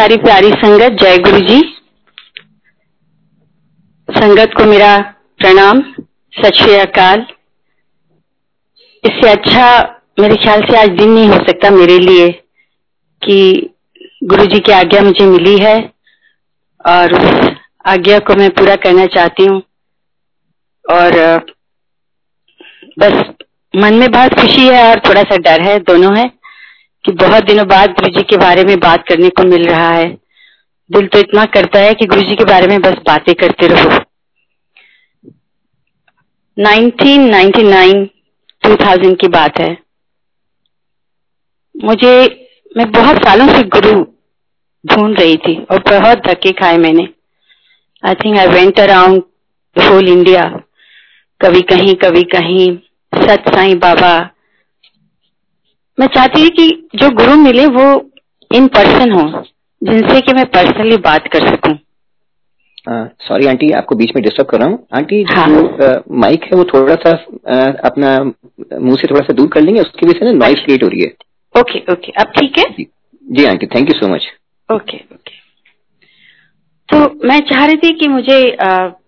सारी प्यारी संगत, जय गुरु जी संगत को मेरा प्रणाम। सत श्री अकाल। इससे अच्छा मेरे ख्याल से आज दिन नहीं हो सकता मेरे लिए कि गुरु जी की आज्ञा मुझे मिली है और उस आज्ञा को मैं पूरा करना चाहती हूँ। और, बस मन में बहुत खुशी है और थोड़ा सा डर है, दोनों है। कि बहुत दिनों बाद गुरु जी के बारे में बात करने को मिल रहा है। दिल तो इतना करता है कि गुरु जी के बारे में बस बातें करते रहो। 1999 2000 की बात है। मुझे, मैं बहुत सालों से गुरु ढूंढ रही थी और बहुत धक्के खाए मैंने। I think I went around whole India कभी कहीं कभी कहीं, सत साई बाबा मैं चाहती हूँ कि जो गुरु मिले वो इन पर्सन हो जिनसे कि मैं पर्सनली बात कर सकूँ। सॉरी आंटी आपको बीच में डिस्टर्ब कर रहा हूँ। आंटी हाँ. जो माइक है वो थोड़ा सा आ, अपना मुँह से थोड़ा सा दूर कर लेंगे उसकी वजह से ना नॉइस क्रिएट हो रही है। ओके ओके अब ठीक है? जी, जी aunty thank you so much okay okay. तो मैं चाह रही थी कि मुझे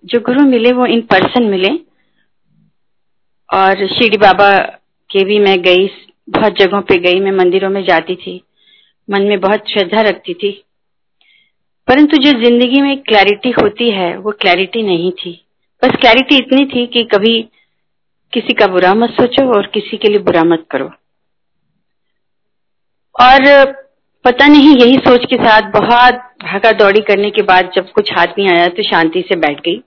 जो गुरु मिले वो इन पर्सन मिले और शिरडी बाबा के भी मैं गई बहुत जगहों पे गई, मैं मंदिरों में जाती थी। मन में बहुत श्रद्धा रखती थी। परंतु जो ज़िंदगी में क्लैरिटी होती है, वो क्लैरिटी नहीं थी। बस क्लैरिटी इतनी थी कि कभी किसी का बुरा मत सोचो और किसी के लिए बुरा मत करो। और पता नहीं, यही सोच के साथ बहुत भागा दौड़ी करने के बाद जब कुछ हाथ नहीं आया तो शांति से बैठ गई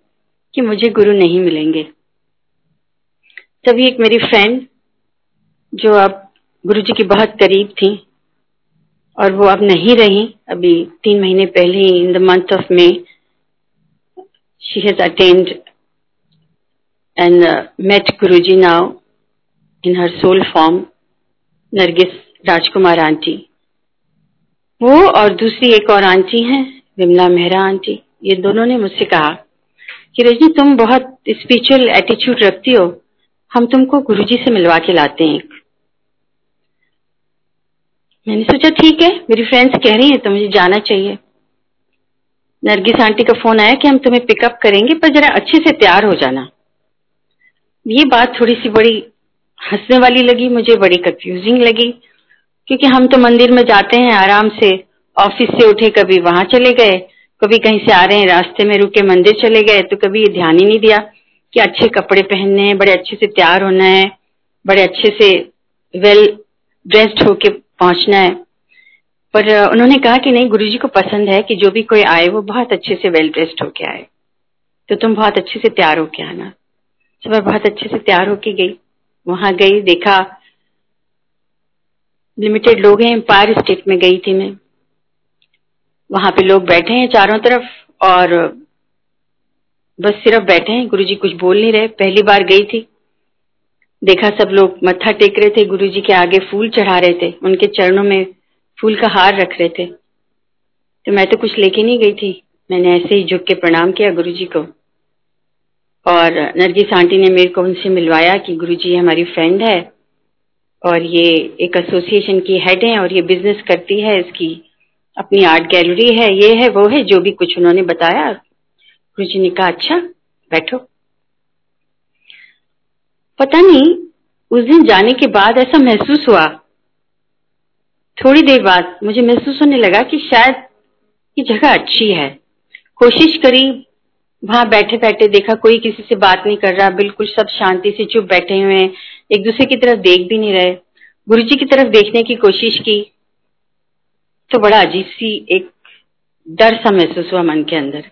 कि मुझे गुरु नहीं मिलेंगे। तभी एक मेरी फ्रेंड जो अब गुरु जी की बहुत करीब थी और वो अब नहीं रही। अभी तीन महीने पहले ही in the month of May she has attend and met Guru ji now in her soul form Nargis Rajkumar aunty वो और दूसरी एक और आंटी हैं विमला मेहरा आंटी ये दोनों ने मुझसे कहा कि रजनी तुम बहुत स्पिरिचुअल एटीट्यूड रखती हो। हम तुमको गुरुजी से मिलवा के लाते हैं। मैंने सोचा, ठीक है, मेरी फ्रेंड्स कह रही हैं तो मुझे जाना चाहिए. नरगिस आंटी का फ़ोन आया कि हम तुम्हें पिकअप करेंगे, पर जरा अच्छे से तैयार हो जाना। ये बात थोड़ी सी बड़ी हंसने वाली लगी, मुझे बड़ी कंफ्यूजिंग लगी, क्योंकि हम तो मंदिर में जाते हैं, आराम से ऑफ़िस से उठे, कभी वहाँ चले गए, कभी कहीं से आ रहे हैं, रास्ते में रुके, मंदिर चले गए तो कभी ये ध्यान ही नहीं दिया कि अच्छे कपड़े पहनने हैं, बड़े अच्छे से तैयार होना है, बड़े अच्छे से वेल ड्रेस्ड होके पहुँचना है। पर उन्होंने कहा कि नहीं, गुरुजी को पसंद है कि जो भी कोई आए, वो बहुत अच्छे से वेल ड्रेस्ड होके आए। तो तुम बहुत अच्छे से तैयार होके आना। तो मैं बहुत अच्छे से तैयार होके गई, वहाँ गई, देखा लिमिटेड लोग हैं एम्पायर स्टेट में गई थी मैं। वहाँ पे लोग बैठे हैं चारों तरफ़ और बस सिर्फ़ बैठे हैं, गुरुजी कुछ बोल नहीं रहे। पहली बार गई थी। देखा सब लोग, मत्था टेक रहे थे गुरु जी के आगे फूल चढ़ा रहे थे, उनके चरणों में फूल का हार रख रहे थे। तो मैं तो कुछ लेके नहीं गई थी। मैंने ऐसे ही झुक के प्रणाम किया गुरु जी को। और नरगिस आंटी ने मेरे को उनसे मिलवाया कि गुरु जी हमारी फ्रेंड है, और ये एक एसोसिएशन की हेड है, और ये बिज़नेस करती है, इसकी अपनी आर्ट गैलरी है, ये है, वो है, जो भी कुछ उन्होंने बताया। गुरु जी ने कहा अच्छा बैठो। पता नहीं, उस दिन जाने के बाद ऐसा महसूस हुआ। थोड़ी देर बाद मुझे महसूस होने लगा कि शायद ये जगह अच्छी है। कोशिश करी, वहाँ बैठे बैठे देखा कोई किसी से बात नहीं कर रहा, बिल्कुल सब शांति से चुप बैठे हुए हैं, एक दूसरे की तरफ़ देख भी नहीं रहे। गुरु जी की तरफ़ देखने की कोशिश की तो बड़ा अजीब सी एक डर सा महसूस हुआ मन के अंदर।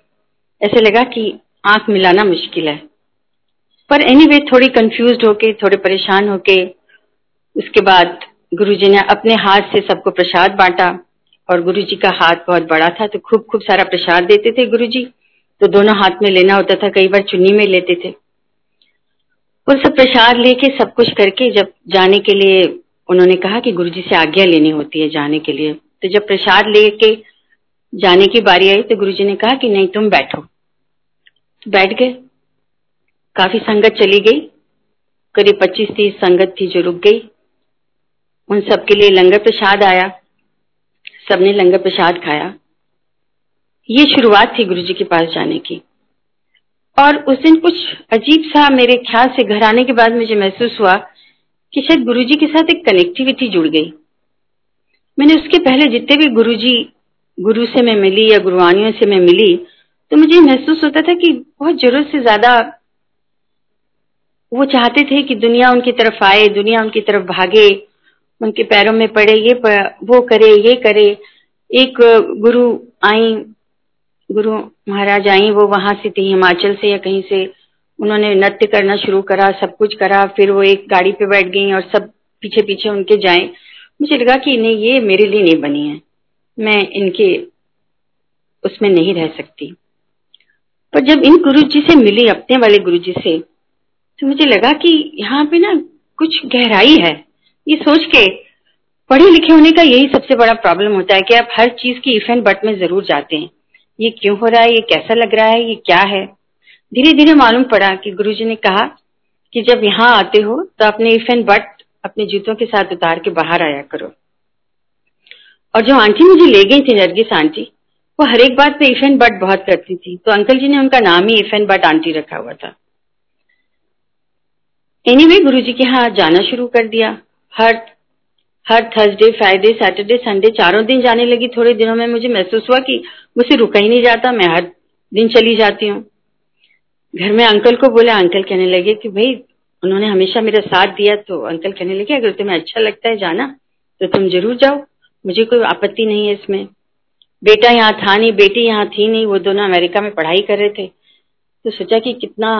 ऐसे लगा कि आँख मिलाना मुश्किल है। पर एनी anyway, थोड़ी कंफ्यूज होके थोड़े परेशान होके उसके बाद गुरुजी ने अपने हाथ से सबको प्रसाद बांटा और गुरुजी का हाथ बहुत बड़ा था तो खूब खूब सारा प्रसाद देते थे गुरुजी। तो दोनों हाथ में लेना होता था कई बार चुन्नी में लेते थे। और सब प्रसाद लेके सब कुछ करके जब जाने के लिए उन्होंने कहा कि गुरुजी से आज्ञा लेनी होती है जाने के लिए तो जब प्रसाद लेके जाने की बारी आई तो गुरुजी ने कहा कि नहीं तुम बैठो। बैठ गए। काफ़ी संगत चली गई। करीब पच्चीस तीस संगत थी जो रुक गई। उन सबके लिए लंगर प्रसाद आया। सबने लंगर प्रसाद खाया। ये शुरुआत थी गुरुजी के पास जाने की। और उस दिन कुछ अजीब सा मेरे ख्याल से घर आने के बाद मुझे महसूस हुआ कि शायद गुरु जी के साथ एक कनेक्टिविटी जुड़ गई। मैंने उसके पहले जितने भी गुरु जी गुरु से मैं मिली या गुरुवानियों से मैं मिली तो मुझे महसूस होता था कि बहुत ज़रूरत से ज़्यादा वो चाहते थे कि दुनिया उनकी तरफ़ आए दुनिया उनकी तरफ़ भागे उनके पैरों में पड़े ये पर, वो करे ये करे। एक गुरु आई गुरु महाराज आई वो वहाँ से थी हिमाचल से या कहीं से उन्होंने नृत्य करना शुरू करा सब कुछ करा फिर वो एक गाड़ी पे बैठ गई और सब पीछे पीछे उनके जाए। मुझे लगा कि नहीं ये मेरे लिए नहीं बनी है। मैं इनके उसमें नहीं रह सकती। पर जब इन गुरु जी से मिली अपने वाले गुरु जी से तो मुझे लगा कि यहाँ पे ना कुछ गहराई है। ये सोच के पढ़े लिखे होने का यही सबसे बड़ा प्रॉब्लम होता है कि आप हर चीज़ की इफ़ एंड बट में ज़रूर जाते हैं। ये क्यों हो रहा है? ये कैसा लग रहा है? ये क्या है? धीरे धीरे मालूम पड़ा कि गुरुजी ने कहा कि जब यहाँ आते हो तो अपने इफ़ एंड बट अपने जूतों के साथ उतार के बाहर आया करो। और जो आंटी मुझे ले गई थी, नरगिस आंटी, वो हर एक बात पे इफ़ एंड बट बहुत करती थी। तो अंकल जी ने उनका नाम ही इफ़ एंड बट आंटी रखा हुआ था। एनी वे गुरु जी के यहाँ जाना शुरू कर दिया। हर हर थर्सडे फ्राइडे सैटरडे संडे चारों दिन जाने लगी। थोड़े दिनों में मुझे महसूस हुआ कि मुझसे रुका ही नहीं जाता। मैं हर दिन चली जाती हूँ। घर में अंकल को बोला, अंकल कहने लगे कि भाई, उन्होंने हमेशा मेरा साथ दिया। तो अंकल कहने लगे, अगर तुम्हें अच्छा लगता है जाना तो तुम ज़रूर जाओ। मुझे कोई आपत्ति नहीं है इसमें। बेटा यहाँ था नहीं, बेटी यहाँ थी नहीं। वो दोनों अमेरिका में पढ़ाई कर रहे थे। तो सोचा कि कितना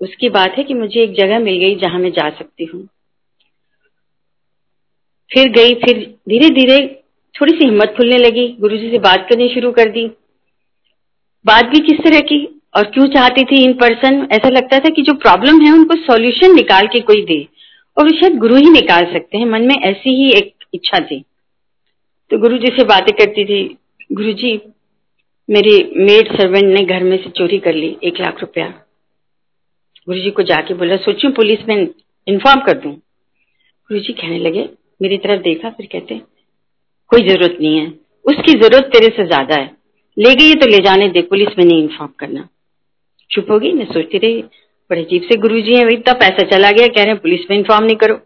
उसकी बात है कि मुझे एक जगह मिल गई जहाँ मैं जा सकती हूँ। फिर गई, फिर धीरे धीरे थोड़ी सी हिम्मत खुलने लगी। गुरुजी से बात करनी शुरू कर दी। बात भी किस तरह की और क्यों चाहती थी इन पर्सन ऐसा लगता था कि जो प्रॉब्लम है उनको सॉल्यूशन निकाल के कोई दे और वो शायद गुरु ही निकाल सकते हैं। मन में ऐसी ही एक इच्छा थी। तो गुरु जी से बातें करती थी गुरु जी मेरी मेड सर्वेंट ने घर में से चोरी कर ली, एक लाख रुपया। गुरु जी को जाके बोला, सोचू पुलिस में इन्फॉर्म कर दूँ? गुरु जी कहने लगे, मेरी तरफ़ देखा, फिर कहते, कोई ज़रूरत नहीं है। उसकी ज़रूरत तेरे से ज़्यादा है। ले गई तो ले जाने दे, पुलिस में नहीं इन्फॉर्म करना। चुप होगी मैं सोचती रही, बड़े अजीब से गुरु जी है इतना पैसा चला गया, कह रहे पुलिस में इन्फॉर्म नहीं करो।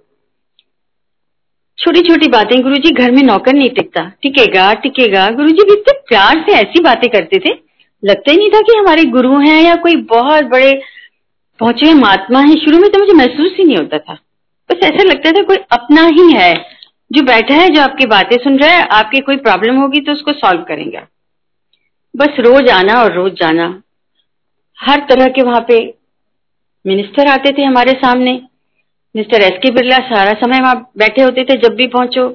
छोटी छोटी बातें गुरु जी घर में नौकर नहीं टिकता। टिकेगा टिकेगा। गुरु जी भी इतने प्यार से ऐसी बातें करते थे। लगता ही नहीं था कि हमारे गुरु हैं या कोई बहुत बड़े पहुँचे महात्मा है, शुरू में तो मुझे महसूस ही नहीं होता था। बस ऐसा लगता था कोई अपना ही है, जो बैठा है, जो आपकी बातें सुन रहा है, आपकी कोई प्रॉब्लम होगी तो उसको सॉल्व करेंगे। बस रोज आना और रोज जाना। हर तरह के वहाँ पे मिनिस्टर आते थे हमारे सामने। मिस्टर एस के बिरला सारा समय वहाँ बैठे होते थे जब भी पहुंचो।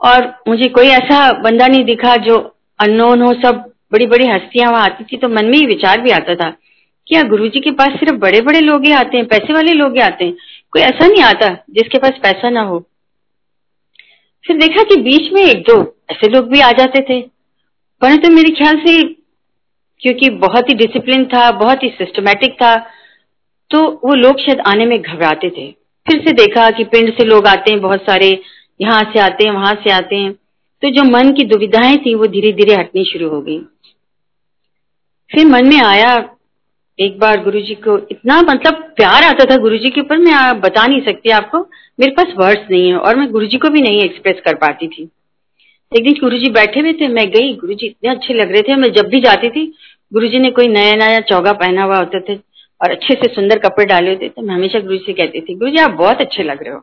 और मुझे कोई ऐसा बंदा नहीं दिखा जो अननोन हो, सब बड़ी बड़ी हस्तियाँ वहाँ आती थी तो मन में ही विचार भी आता था। क्या गुरु जी के पास सिर्फ़ बड़े बड़े लोग ही आते हैं, पैसे वाले लोग ही आते हैं? कोई ऐसा नहीं आता जिसके पास पैसा ना हो। फिर देखा कि बीच में एक दो ऐसे लोग भी आ जाते थे। परंतु तो मेरे ख्याल से, क्योंकि बहुत ही डिसिप्लिन था, बहुत ही सिस्टमेटिक था तो वो लोग शायद आने में घबराते थे। फिर से देखा कि पिंड से लोग आते हैं, बहुत सारे यहाँ से आते हैं, वहाँ से आते हैं। तो जो मन की दुविधाएँ थी, वो धीरे धीरे हटनी शुरू हो गई। फिर मन में आया एक बार गुरुजी को इतना मतलब प्यार आता था गुरुजी के ऊपर, मैं बता नहीं सकती आपको, मेरे पास वर्ड्स नहीं है और मैं गुरुजी को भी नहीं एक्सप्रेस कर पाती थी। एक दिन गुरु बैठे हुए थे, मैं गई गुरु इतने अच्छे लग रहे थे, मैं जब भी जाती थी गुरु ने कोई नया नया चौगा पहना हुआ होते थे और अच्छे से सुंदर कपड़े डाले होते थे, मैं हमेशा गुरु जी से कहती थी गुरु जी आप बहुत अच्छे लग रहे हो।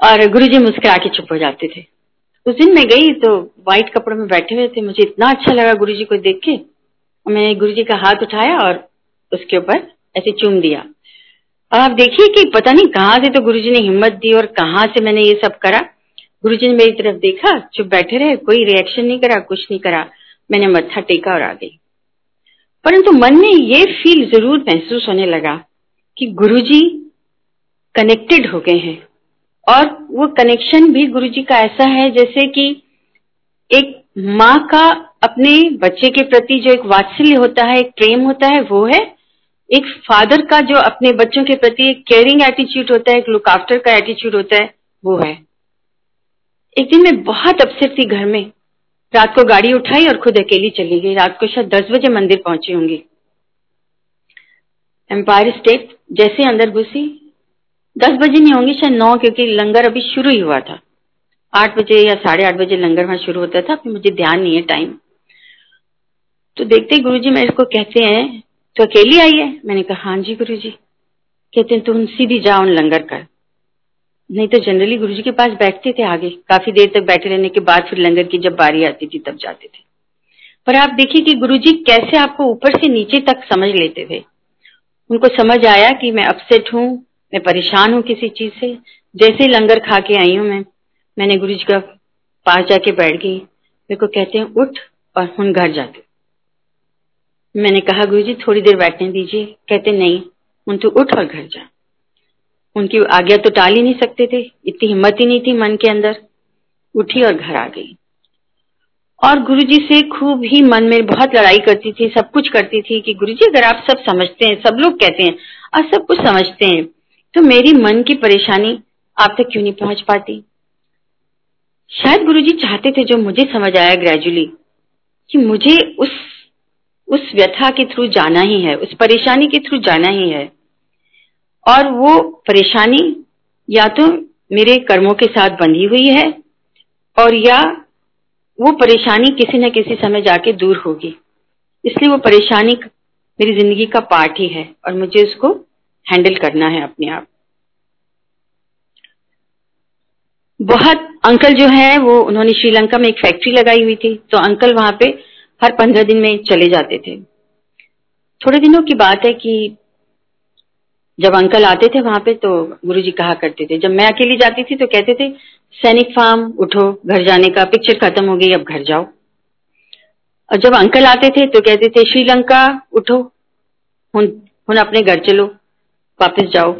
और गुरु जी मुस्कुरा के चुप हो जाते थे। उस दिन मैं गई तो व्हाइट कपड़ों में बैठे हुए थे, मुझे इतना अच्छा लगा गुरु जी को देख के। मैंने गुरु जी का हाथ उठाया और उसके ऊपर ऐसे चूम दिया। आप देखिए कि पता नहीं कहाँ से तो गुरु जी ने हिम्मत दी और कहाँ से मैंने ये सब करा। गुरु जी ने मेरी तरफ़ देखा, चुप बैठे रहे, कोई रिएक्शन नहीं करा, कुछ नहीं करा। मैंने मत्था टेका और आ गई। परंतु मन में ये फील ज़रूर महसूस होने लगा कि गुरु जी कनेक्टेड हो गए हैं। और वो कनेक्शन भी गुरु जी का ऐसा है जैसे कि एक माँ का अपने बच्चे के प्रति जो एक वात्सल्य होता है, एक प्रेम होता है, वो है एक फादर का जो अपने बच्चों के प्रति एक केयरिंग एटीट्यूड होता है, एक लुक आफ्टर का एटीट्यूड होता है, वो है। एक दिन मैं बहुत अपसेट थी घर में। रात को गाड़ी उठाई और खुद अकेली चली गई। रात को शायद दस बजे मंदिर पहुँची होंगी। एम्पायर स्टेट जैसे अंदर घुसी। दस बजे नहीं होंगी, शायद नौ, क्योंकि लंगर अभी शुरू ही हुआ था। आठ बजे या साढ़े आठ बजे लंगर वहाँ शुरू होता था, फिर मुझे ध्यान नहीं है टाइम तो देखते गुरु जी मेरे को कहते हैं तो अकेली आई है? मैंने कहा हाँ जी गुरु जी कहते हैं, तुम सीधी जाओ लंगर कर। नहीं तो जनरली गुरु जी के पास बैठते थे आगे। काफ़ी देर तक बैठे रहने के बाद फिर लंगर की जब बारी आती थी, तब जाते थे। पर आप देखिए कि गुरु जी कैसे आपको ऊपर से नीचे तक समझ लेते थे। उनको समझ आया कि मैं अपसेट हूँ, मैं परेशान हूँ किसी चीज़ से। जैसे लंगर खा के आई हूँ मैं, मैंने गुरु जी का पास जाके बैठ गई। मेरे को कहते हैं, उठ और हम घर जाते मैंने कहा गुरु जी थोड़ी देर बैठने दीजिए। कहते, नहीं, उन तू उठ और घर जा। उनकी आज्ञा तो टाल ही नहीं सकते थे। इतनी हिम्मत ही नहीं थी मन के अंदर। उठी और घर आ गई। और गुरु जी से खूब ही मन में बहुत लड़ाई करती थी, सब कुछ करती थी कि गुरु जी अगर आप सब समझते हैं, सब लोग कहते हैं और सब कुछ समझते हैं तो मेरी मन की परेशानी आप तक क्यों नहीं पहुँच पाती? शायद गुरुजी चाहते थे, जो मुझे समझ आया ग्रेजुअली कि मुझे उस उस व्यथा के थ्रू जाना ही है, उस परेशानी के थ्रू जाना ही है। और वो परेशानी या तो मेरे कर्मों के साथ बंधी हुई है, और या वो परेशानी किसी न किसी समय जाके दूर होगी। इसलिए वो परेशानी मेरी ज़िंदगी का पार्ट ही है, और मुझे उसको हैंडल करना है अपने आप। बहुत अंकल जो है, वो, उन्होंने श्रीलंका में एक फैक्ट्री लगाई हुई थी तो अंकल वहाँ पे हर पंद्रह दिन में चले जाते थे। थोड़े दिनों की बात है कि जब अंकल आते थे वहाँ पे तो गुरुजी कहा करते थे, जब मैं अकेली जाती थी तो कहते थे, सैनिक फार्म, उठो, घर जाने का पिक्चर खत्म हो गई, अब घर जाओ। और जब अंकल आते थे तो कहते थे, श्रीलंका, उठो, हुन हुन अपने घर चलो, वापस जाओ।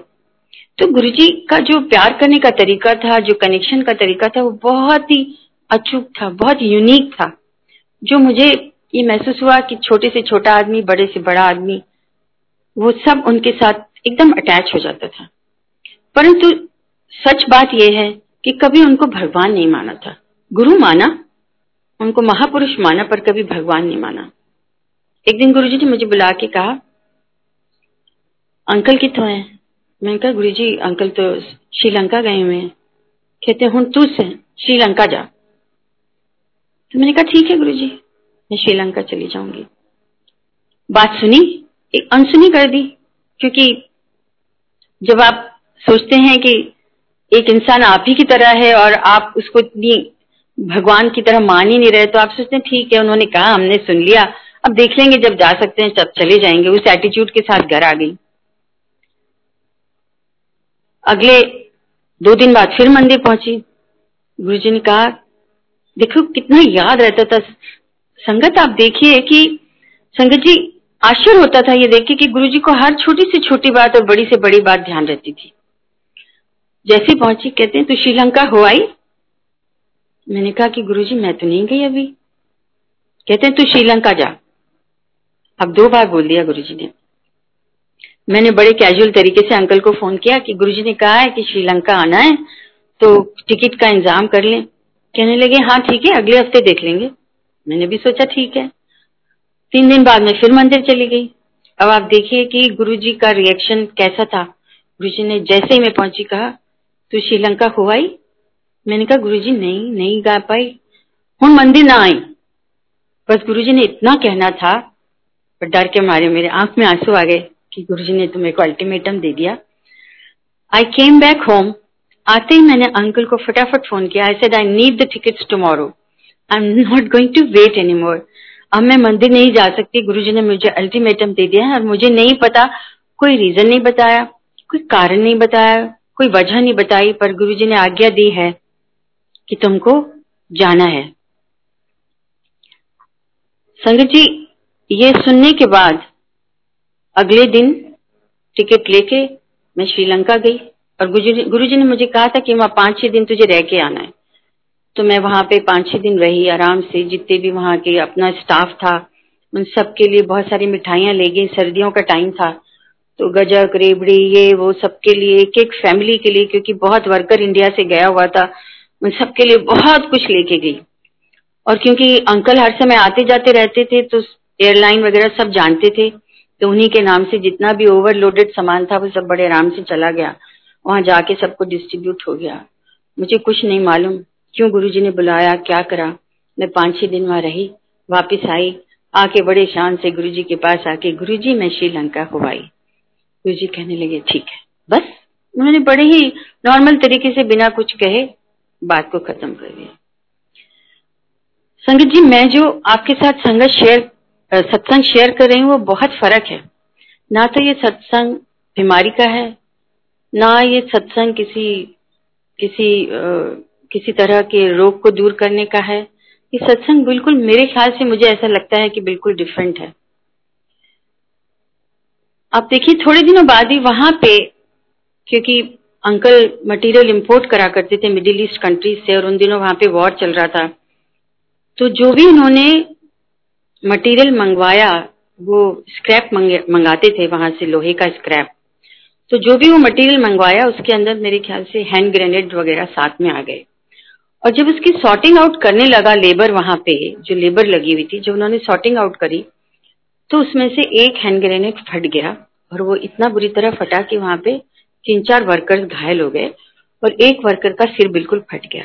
तो गुरुजी का जो प्यार करने का तरीका था, जो कनेक्शन का तरीका था, वो बहुत ही अचूक था, बहुत यूनिक था, जो मुझे ये महसूस हुआ कि छोटे से छोटा आदमी, बड़े से बड़ा आदमी, वो सब उनके साथ एकदम अटैच हो जाता था। परंतु सच बात यह है कि कभी उनको भगवान नहीं माना था। गुरु माना, उनको महापुरुष माना, पर कभी भगवान नहीं माना। एक दिन गुरुजी ने मुझे बुला के कहा, अंकल कितों है? मैंने कहा गुरु जी अंकल तो श्रीलंका गए हुए हैं। कहते हूँ तू से श्रीलंका जा। तो मैंने कहा, ठीक है गुरु जी मैं श्रीलंका चली जाऊँगी। बात सुनी, एक अनसुनी कर दी, क्योंकि जब आप सोचते हैं कि एक इंसान आप ही की तरह है और आप उसको इतनी भगवान की तरह मान ही नहीं रहे तो आप सोचते हैं, ठीक है, उन्होंने कहा, हमने सुन लिया। अब देख लेंगे जब जा सकते हैं तब चले जाएँगे। उस एटीट्यूड के साथ घर आ गई। अगले दो दिन बाद फिर मंदिर पहुँची। गुरु जी ने कहा, देखो, कितना याद रहता था संगत, आप देखिए कि संगत जी, आश्चर्य होता था ये देखिए कि गुरु जी को हर छोटी से छोटी बात और बड़ी से बड़ी बात ध्यान रहती थी। जैसे पहुँची, कहते हैं तो श्रीलंका हो आई? मैंने कहा कि गुरु जी मैं तो नहीं गई अभी। कहते हैं, तू श्रीलंका जा। अब दो बार बोल दिया गुरु जी ने। मैंने बड़े कैजुअल तरीके से अंकल को फ़ोन किया कि गुरुजी ने कहा है कि श्रीलंका आना है तो टिकट का इंतज़ाम कर लें। कहने लगे हाँ ठीक है, अगले हफ़्ते देख लेंगे। मैंने भी सोचा ठीक है। तीन दिन बाद में फिर मंदिर चली गई। अब आप देखिए कि गुरुजी का रिएक्शन कैसा था। गुरुजी ने जैसे ही मैं पहुँची कहा, तू श्रीलंका हो आई? मैंने कहा, गुरुजी, नहीं नहीं गा पाई। हूँ मंदिर ना आई बस गुरुजी ने इतना कहना था, पर डर के मारे मेरे आँख में आँसू आ गए कि गुरुजी ने तुम्हें को अल्टीमेटम दे दिया। आई केम बैक होम आते ही मैंने अंकल को फटाफट फ़ोन किया। I said I need the tickets tomorrow I am not going to wait any more अब मैं मंदिर नहीं जा सकती। गुरुजी ने मुझे अल्टीमेटम दे दिया है और मुझे नहीं पता, कोई रीजन नहीं बताया, कोई कारण नहीं बताया, कोई वजह नहीं बताई, पर गुरुजी ने आज्ञा दी है कि तुमको जाना है। संगत जी, ये सुनने के बाद अगले दिन टिकट लेके मैं श्रीलंका गई और गुरु जी ने मुझे कहा था कि वहाँ पाँच छह दिन तुझे रह के आना है। तो मैं वहाँ पे पाँच छह दिन रही आराम से, जितने भी वहाँ के अपना स्टाफ था, उन सबके लिए बहुत सारी मिठाइयाँ ले गई, सर्दियों का टाइम था। तो गजक रेबड़ी ये, वो सबके लिए एक एक फैमिली के लिए, क्योंकि बहुत वर्कर इंडिया से गया हुआ था, उन सबके लिए बहुत कुछ लेके गई। और क्योंकि अंकल हर समय आते जाते रहते थे तो एयरलाइन वगैरह सब जानते थे तो उन्हीं के नाम से जितना भी ओवरलोडेड सामान था, वो सब बड़े आराम से चला गया। वहाँ जाके सबको डिस्ट्रीब्यूट हो गया। मुझे कुछ नहीं मालूम। क्यों गुरुजी ने बुलाया क्या करा? मैं पाँच छह दिन वहाँ रही वापिस आई आके बड़े शान से गुरुजी के पास आके गुरुजी मैं श्रीलंका हो आई। गुरुजी कहने लगे ठीक है बस। उन्होंने बड़े ही नॉर्मल तरीके से बिना कुछ कहे बात को खत्म कर दिया। संगत जी मैं जो आपके साथ संगत शेयर सत्संग शेयर कर रही हूँ वो बहुत फ़र्क है। ना तो ये सत्संग बीमारी का है ना ये सत्संग किसी किसी आ, किसी तरह के रोग को दूर करने का है। ये सत्संग बिल्कुल मेरे ख्याल से मुझे ऐसा लगता है कि बिल्कुल डिफरेंट है। आप देखिए, थोड़े दिनों बाद ही वहाँ पे, क्योंकि अंकल मटेरियल इंपोर्ट करा करते थे मिडिल ईस्ट कंट्रीज़ से, और उन दिनों वहाँ पे वॉर चल रहा था। तो जो भी उन्होंने मटेरियल मंगवाया, वो स्क्रैप मंगाते थे वहाँ से, लोहे का स्क्रैप तो जो भी वो मटेरियल मंगवाया, उसके अंदर मेरे ख्याल से हैंड ग्रेनेड वगैरह साथ में आ गए। और जब उसकी सॉर्टिंग आउट करने लगा लेबर वहाँ पे, जो लेबर लगी हुई थी, जब उन्होंने सॉर्टिंग आउट करी तो उसमें से एक हैंड ग्रेनेड फट गया और वो इतना बुरी तरह फटा कि वहाँ पे तीन चार वर्कर्स घायल हो गए और एक वर्कर का सिर बिल्कुल फट गया।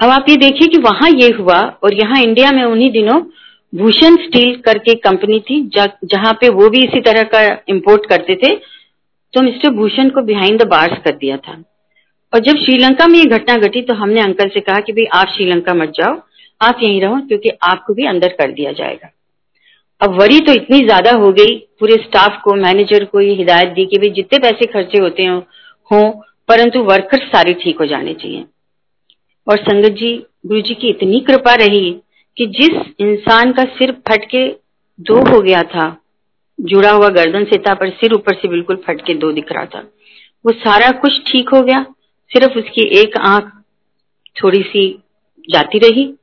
अब आप ये देखिए कि वहाँ ये हुआ और यहाँ इंडिया में उन्हीं दिनों भूषण स्टील करके कंपनी थी जहाँ पे वो भी इसी तरह का इंपोर्ट करते थे तो मिस्टर भूषण को बिहाइंड द बार्स कर दिया था। और जब श्रीलंका में ये घटना घटी तो हमने अंकल से कहा कि भाई आप श्रीलंका मत जाओ, आप यहीं रहो क्योंकि आपको भी अंदर कर दिया जाएगा। अब वरी तो इतनी ज़्यादा हो गई, पूरे स्टाफ को मैनेजर को ये हिदायत दी कि भाई जितने पैसे खर्चे होते हो, हों, परंतु वर्कर्स सारे ठीक हो जाने चाहिए। और संगत जी, गुरु जी की इतनी कृपा रही कि जिस इंसान का सिर फट के दो हो गया था, जुड़ा हुआ गर्दन से था, पर सिर ऊपर से बिल्कुल फट के दो दिख रहा था, वो सारा कुछ ठीक हो गया। सिर्फ़ उसकी एक आँख थोड़ी सी जाती रही,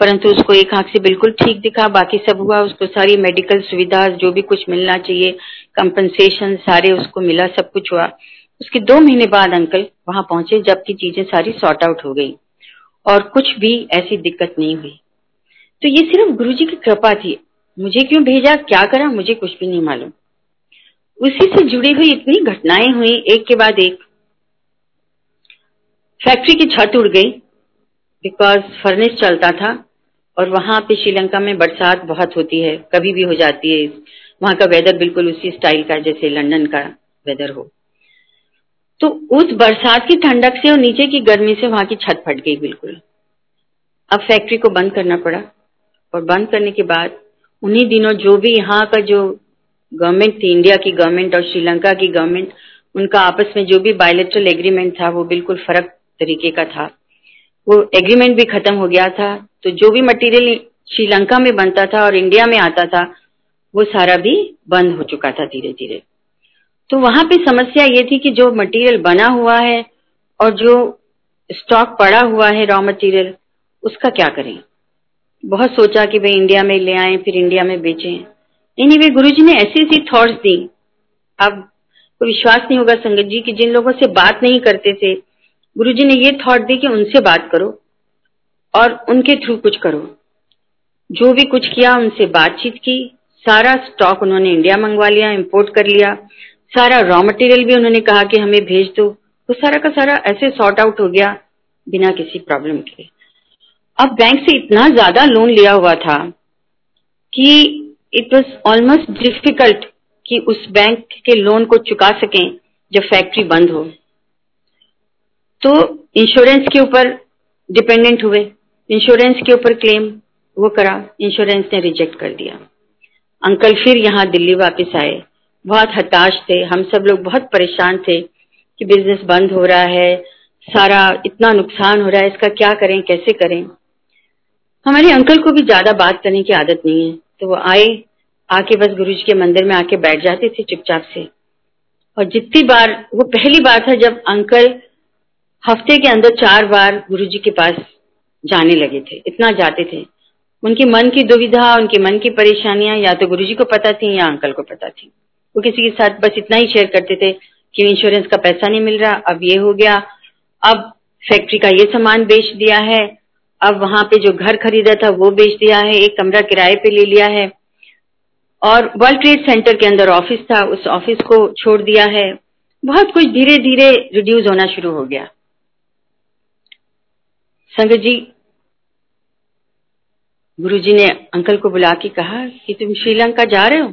परंतु उसको एक आँख से बिल्कुल ठीक दिखा, बाकी सब हुआ, उसको सारी मेडिकल सुविधा जो भी कुछ मिलना चाहिए कंपनसेशन सारे उसको मिला, सब कुछ हुआ। उसके दो महीने बाद अंकल वहाँ पहुँचे, जबकि चीज़ें सारी सॉर्ट आउट हो गई, और कुछ भी ऐसी दिक्कत नहीं हुई। तो ये सिर्फ़ गुरु की कृपा थी। मुझे क्यों भेजा, क्या करा, मुझे कुछ भी नहीं मालूम। उसी से जुड़ी हुई इतनी घटनाएँ हुई, एक के बाद एक। फैक्ट्री की छत उड़ गई बिकॉज़ फर्नेस चलता था, और वहाँ पे श्रीलंका में बरसात बहुत होती है, कभी भी हो जाती है। वहाँ का वेदर बिल्कुल उसी स्टाइल का, जैसे लंदन का वेदर हो। तो उस बरसात की ठंडक से और नीचे की गर्मी से वहाँ की छत फट गई बिल्कुल। अब फैक्ट्री को बंद करना पड़ा, और बंद करने के बाद उन्हीं दिनों जो भी यहाँ का जो गवर्नमेंट थी इंडिया की गवर्नमेंट और श्रीलंका की गवर्नमेंट उनका आपस में जो भी बायोलेट्रल एग्रीमेंट था, वो बिल्कुल फ़र्क तरीके का था। वो एग्रीमेंट भी खत्म हो गया था। तो जो भी मटेरियल श्रीलंका में बनता था और इंडिया में आता था, वो सारा भी बंद हो चुका था धीरे धीरे तो वहाँ पे समस्या ये थी कि जो मटेरियल बना हुआ है और जो स्टॉक पड़ा हुआ है रॉ मटेरियल उसका क्या करें? बहुत सोचा कि भाई इंडिया में ले आए, फिर इंडिया में बेचें। एनी वे गुरु जी ने ऐसी ऐसी थॉट्स दी। अब विश्वास नहीं होगा संगत जी कि जिन लोगों से बात नहीं करते थे गुरु जी ने ये थॉट दी कि उनसे बात करो और उनके थ्रू कुछ करो। जो भी कुछ किया, उनसे बातचीत की। सारा स्टॉक उन्होंने इंडिया मंगवा लिया इम्पोर्ट कर लिया। सारा रॉ मटेरियल भी उन्होंने कहा कि हमें भेज दो। तो सारा का सारा ऐसे सॉर्ट आउट हो गया बिना किसी प्रॉब्लम के। अब बैंक से इतना ज़्यादा लोन लिया हुआ था कि इट वॉज़ ऑलमोस्ट डिफ़िकल्ट कि उस बैंक के लोन को चुका सकें जब फैक्ट्री बंद हो। तो इंश्योरेंस के ऊपर डिपेंडेंट हुए। इंश्योरेंस के ऊपर क्लेम वो करा। इंश्योरेंस ने रिजेक्ट कर दिया। अंकल फिर यहाँ दिल्ली वापस आए। बहुत हताश थे। हम सब लोग बहुत परेशान थे कि बिज़नेस बंद हो रहा है। सारा इतना नुकसान हो रहा है। इसका क्या करें? कैसे करें? हमारे अंकल को भी ज़्यादा बात करने की आदत नहीं है। तो वो आए, आके बस गुरु के मंदिर में आके बैठ जाते थे चुपचाप से। और जितनी बार, वो पहली बार था जब अंकल हफ़्ते के अंदर चार बार गुरु जी के पास जाने लगे थे, इतना जाते थे। उनके मन की दुविधा, उनके मन की परेशानियाँ, या तो गुरु जी को पता थी, या अंकल को पता थी। वो किसी के साथ बस इतना ही शेयर करते थे कि इंश्योरेंस का पैसा नहीं मिल रहा, अब ये हो गया। अब फैक्ट्री का ये सामान बेच दिया है, अब वहाँ पे जो घर खरीदा था, वो बेच दिया है, एक कमरा किराए पे ले लिया है। और वर्ल्ड ट्रेड सेंटर के अंदर ऑफ़िस था, उस ऑफ़िस को छोड़ दिया है। बहुत कुछ धीरे धीरे रिड्यूस होना शुरू हो गया। संगत जी, गुरुजी ने अंकल को बुला के कहा कि तुम श्रीलंका जा रहे हो?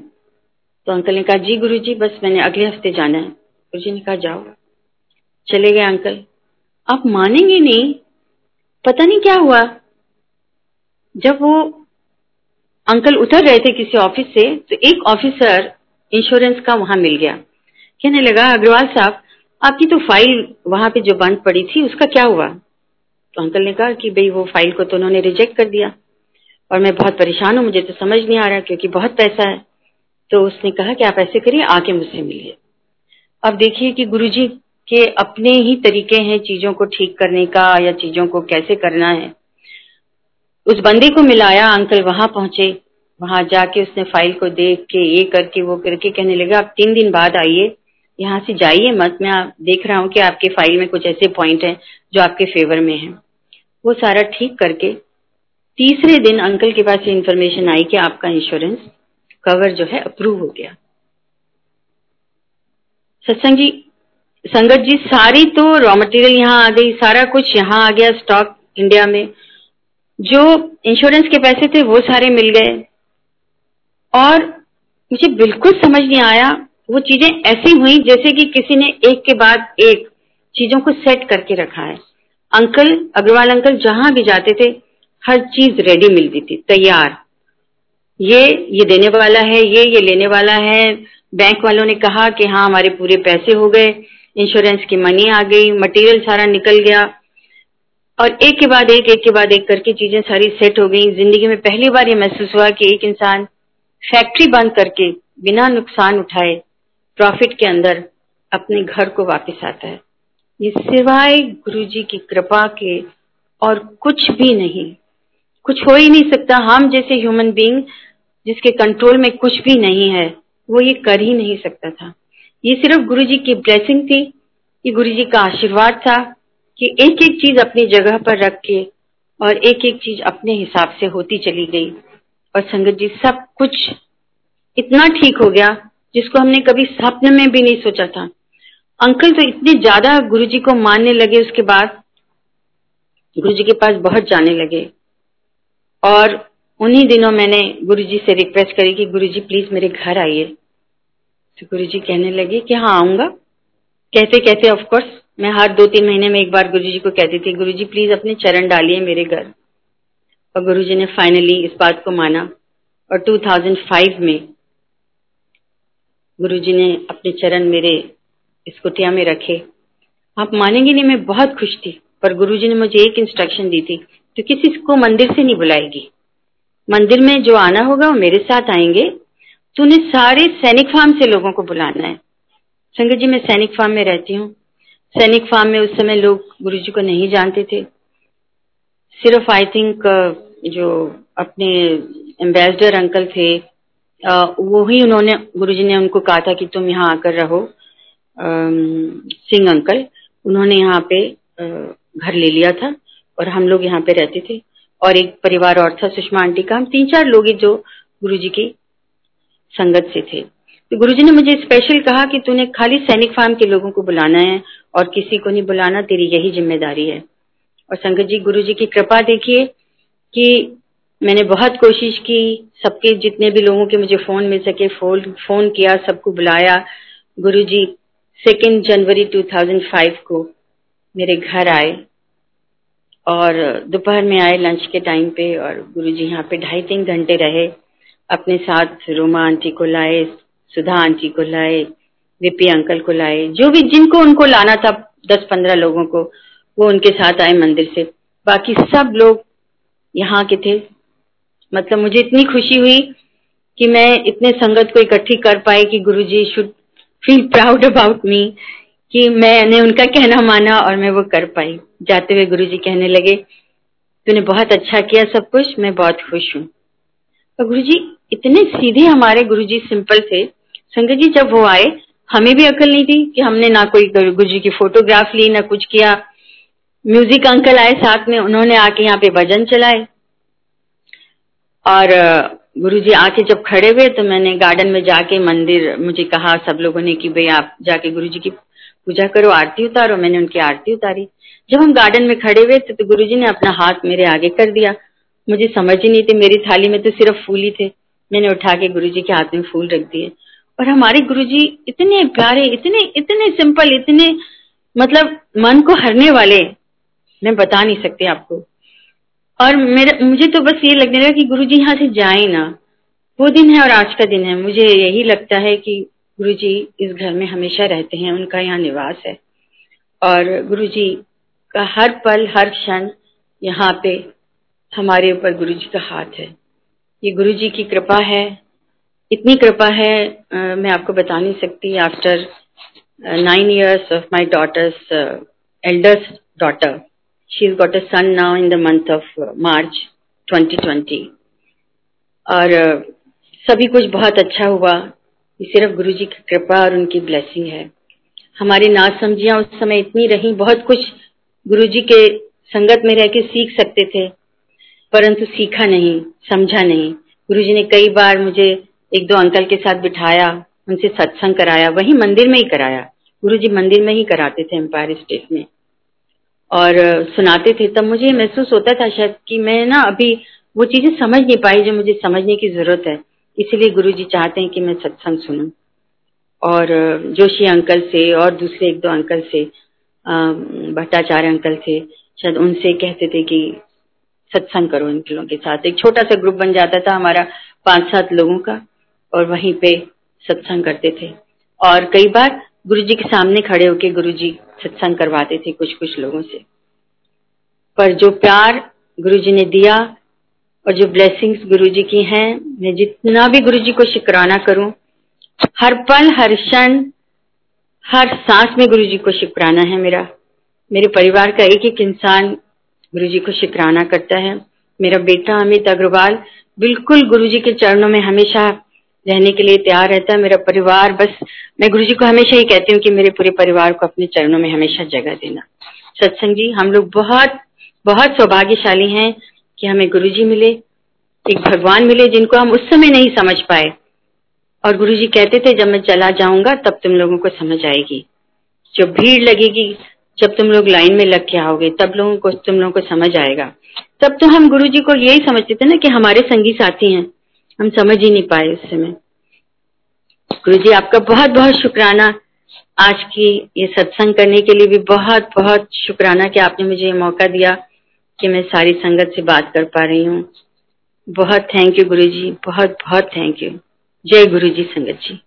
तो अंकल ने कहा, जी गुरुजी, बस मैंने अगले हफ़्ते जाना है। गुरुजी ने कहा, जाओ। चले गए अंकल। आप मानेंगे नहीं? पता नहीं क्या हुआ? जब वो अंकल उतर रहे थे किसी ऑफ़िस से तो एक ऑफिसर इंश्योरेंस का वहाँ मिल गया। कहने लगा, अग्रवाल साहब, आपकी तो फ़ाइल वहाँ पे जो बंद पड़ी थी, उसका क्या हुआ? तो अंकल ने कहा कि भाई वो फ़ाइल को तो उन्होंने रिजेक्ट कर दिया। और मैं बहुत परेशान हूँ, मुझे तो समझ नहीं आ रहा क्योंकि बहुत पैसा है। तो उसने कहा कि आप ऐसे करिए, आके मुझसे मिलिए। अब देखिए कि गुरुजी के अपने ही तरीके हैं चीज़ों को ठीक करने का या चीज़ों को कैसे करना है। उस बंदे को मिलाया, अंकल वहाँ पहुँचे। वहाँ जाके उसने फ़ाइल को देख के, ये करके, वो करके कहने लगा, आप तीन दिन बाद आइए यहाँ से जाइए मत, मैं आप देख रहा हूँ कि आपके फ़ाइल में कुछ ऐसे पॉइंट हैं जो आपके फेवर में हैं। वो सारा ठीक करके तीसरे दिन अंकल के पास ये इन्फॉर्मेशन आई कि आपका इंश्योरेंस कवर जो है अप्रूव हो गया। सत्संग जी, संगत जी, सारी तो रॉ मटेरियल यहाँ आ गई, सारा कुछ यहाँ आ गया स्टॉक इंडिया में। जो इंश्योरेंस के पैसे थे वो सारे मिल गए। और मुझे बिल्कुल समझ नहीं आया वो चीज़ें ऐसी हुई जैसे कि किसी ने एक के बाद एक चीज़ों को सेट करके रखा है। अंकल, अग्रवाल अंकल जहाँ भी जाते थे, हर चीज़ रेडी मिलती थी, तैयार। ये ये देने वाला है, ये ये लेने वाला है। बैंक वालों ने कहा कि हाँ हमारे पूरे पैसे हो गए इंश्योरेंस की मनी आ गई मटेरियल सारा निकल गया। और एक के बाद एक एक के बाद एक करके चीज़ें सारी सेट हो गई। ज़िंदगी में पहली बार ये महसूस हुआ कि एक इंसान फैक्ट्री बंद करके बिना नुकसान उठाए प्रॉफिट के अंदर अपने घर को वापस आता है। ये सिवाय गुरु जी की कृपा के और कुछ भी नहीं। कुछ हो ही नहीं सकता। हम जैसे ह्यूमन बींग जिसके कंट्रोल में कुछ भी नहीं है, वो ये कर ही नहीं सकता था। ये सिर्फ़ गुरु जी की ब्लेसिंग थी। ये गुरु जी का आशीर्वाद था कि एक एक चीज़ अपनी जगह पर रख के और एक एक चीज़ अपने हिसाब से होती चली गई। और संगत जी, सब कुछ इतना ठीक हो गया जिसको हमने कभी स्वप्न में भी नहीं सोचा था। अंकल तो इतने ज़्यादा गुरु जी को मानने लगे उसके बाद। गुरु जी के पास बहुत जाने लगे। और उन्हीं दिनों मैंने गुरु जी से रिक्वेस्ट करी कि गुरु जी प्लीज़ मेरे घर आइए। तो गुरु जी कहने लगे कि हाँ आऊँगा। कहते कहते ऑफकोर्स मैं हर दो तीन महीने में एक बार गुरु जी को कहती थी गुरु जी प्लीज़ अपने चरण डालिए मेरे घर। और गुरु जी ने फाइनली इस बात को माना। और 2005 में गुरु जी ने अपने चरण मेरे इस कुटिया में रखे। आप मानेंगे नहीं, मैं बहुत खुश थी, पर गुरु जी ने मुझे एक इंस्ट्रक्शन दी थी तो किसी को मंदिर से नहीं बुलाएगी। मंदिर में जो आना होगा, वो मेरे साथ आएँगे। तो उन्हें सारे सैनिक फार्म से लोगों को बुलाना है। संगत जी, मैं सैनिक फार्म में रहती हूँ। सैनिक फार्म में उस समय लोग गुरु जी को नहीं जानते थे। सिर्फ़ आई थिंक जो अपने एम्बेसडर अंकल थे वो ही उन्होंने गुरु जी ने उनको कहा था कि तुम यहाँ आकर रहो सिंह अंकल। उन्होंने यहाँ पे घर ले लिया था और हम लोग यहाँ पे रहते थे। और एक परिवार और था, सुषमा आंटी का। हम तीन चार लोग ही जो गुरु जी की संगत से थे। तो गुरु जी ने मुझे स्पेशल कहा कि तूने खाली सैनिक फार्म के लोगों को बुलाना है और किसी को नहीं बुलाना, तेरी यही ज़िम्मेदारी है। और संगत जी गुरु जी की कृपा देखिए कि मैंने बहुत कोशिश की, सबके जितने भी लोगों के मुझे फ़ोन मिल सके, फ़ोन फ़ोन किया, सबको बुलाया। गुरु जी सेकेंड जनवरी 2005 को मेरे घर आए और दोपहर में आए लंच के टाइम पे और गुरु जी यहाँ पे ढाई तीन घंटे रहे। अपने साथ रोमा आंटी को लाए, सुधा आंटी को लाए विपी अंकल को लाए। जो भी जिनको उनको लाना था दस पंद्रह लोगों को, वो उनके साथ आए मंदिर से। बाकी सब लोग यहाँ के थे। मतलब मुझे इतनी खुशी हुई कि मैं इतने संगत को इकट्ठी कर पाई कि Guru ji should feel proud about me कि मैंने उनका कहना माना और मैं वो कर पाई। जाते हुए गुरु जी कहने लगे, तूने बहुत अच्छा किया सब कुछ, मैं बहुत खुश हूँ। और गुरुजी, इतने सीधे हमारे गुरु जी सिंपल थे। संगत जी, जब वो आए, हमें भी अकल नहीं थी कि हमने ना कोई गुरु जी की फोटोग्राफ ली, ना कुछ किया। म्यूज़िक अंकल आए साथ में, उन्होंने आके यहाँ पे भजन चलाए। और गुरुजी आके जब खड़े हुए तो मैंने गार्डन में जाके मंदिर, मुझे कहा सब लोगों ने कि भाई आप जाके गुरुजी की पूजा करो, आरती उतारो। मैंने उनकी आरती उतारी। जब हम गार्डन में खड़े हुए थे तो गुरु जी ने अपना हाथ मेरे आगे कर दिया। मुझे समझ ही नहीं थी, मेरी थाली में तो सिर्फ़ फूल ही थे। मैंने उठा के गुरुजी के हाथ में फूल रख दिए। और हमारे गुरुजी इतने प्यारे, इतने इतने सिंपल, इतने मतलब मन को हरने वाले, मैं बता नहीं सकती आपको। और मेरा मुझे तो बस ये लगने लगा कि गुरु जी यहाँ से जाए ना। वो दिन है और आज का दिन है। मुझे यही लगता है कि गुरु जी इस घर में हमेशा रहते हैं उनका यहाँ निवास है। और गुरु जी का हर पल हर क्षण यहाँ पे हमारे ऊपर गुरु जी का हाथ है। ये गुरु जी की कृपा है। इतनी कृपा है आ, मैं आपको बता नहीं सकती। After nine years of my daughters elders daughter is got a son now in the month of March 2020 और uh, सभी कुछ बहुत अच्छा हुआ। ये सिर्फ़ गुरु जी की कृपा और उनकी ब्लेसिंग है। हमारी नाच समझियाँ उस समय इतनी रही बहुत कुछ गुरु जी के संगत में रह के सीख सकते थे परंतु सीखा नहीं समझा नहीं। गुरु जी ने कई बार मुझे एक दो अंकल के साथ बिठाया उनसे सत्संग कराया वही मंदिर में ही कराया। गुरु जी मंदिर में ही कराते थे एम्पायर स्टेट में। और सुनाते थे, तब मुझे महसूस होता था शायद कि मैं ना अभी वो चीज़ें समझ नहीं पाई जो मुझे समझने की ज़रूरत है। इसलिए गुरु जी चाहते हैं कि मैं सत्संग सुनूं। और जोशी अंकल से और दूसरे एक दो अंकल से भट्टाचार्य अंकल थे शायद उनसे कहते थे कि सत्संग करो इन लोगों के साथ। एक छोटा सा ग्रुप बन जाता था हमारा पाँच सात लोगों का और वहीं पे सत्संग करते थे। और कई बार गुरु जी के सामने खड़े होके गुरु जी सत्संग करवाते थे कुछ कुछ लोगों से। पर जो प्यार गुरु जी ने दिया और जो ब्लेसिंग्स गुरु जी की हैं, मैं जितना भी गुरु जी को शुक्राना करूँ, हर पल, हर क्षण, हर सांस में गुरु जी को शुक्राना है मेरा। मेरे परिवार का एक एक इंसान गुरु जी को शुक्राना करता है। मेरा बेटा अमित अग्रवाल बिल्कुल गुरु जी के चरणों में हमेशा रहने के लिए तैयार रहता है, मेरा परिवार, बस मैं गुरु जी को हमेशा ही कहती हूँ कि मेरे पूरे परिवार को अपने चरणों में हमेशा जगह देना। सत्संग जी, हम लोग बहुत बहुत सौभाग्यशाली हैं कि हमें गुरु जी मिले, एक भगवान मिले जिनको हम उस समय नहीं समझ पाए। और गुरु जी कहते थे, जब मैं चला जाऊँगा, तब तुम लोगों को समझ आएगी। जो भीड़ लगेगी, जब तुम लोग लाइन में लग के आओगे, तब लोगों को, तुम लोगों को समझ आएगा। तब तो हम गुरु जी को यही समझते थे ना कि हमारे संगी साथी हैं। हम समझ ही नहीं पाए उस समय। गुरु जी आपका बहुत बहुत शुक्राना। आज की ये सत्संग करने के लिए भी बहुत बहुत शुक्राना कि आपने मुझे ये मौका दिया कि मैं सारी संगत से बात कर पा रही हूँ। बहुत थैंक यू गुरु जी बहुत बहुत थैंक यू जय गुरु जी संगत जी।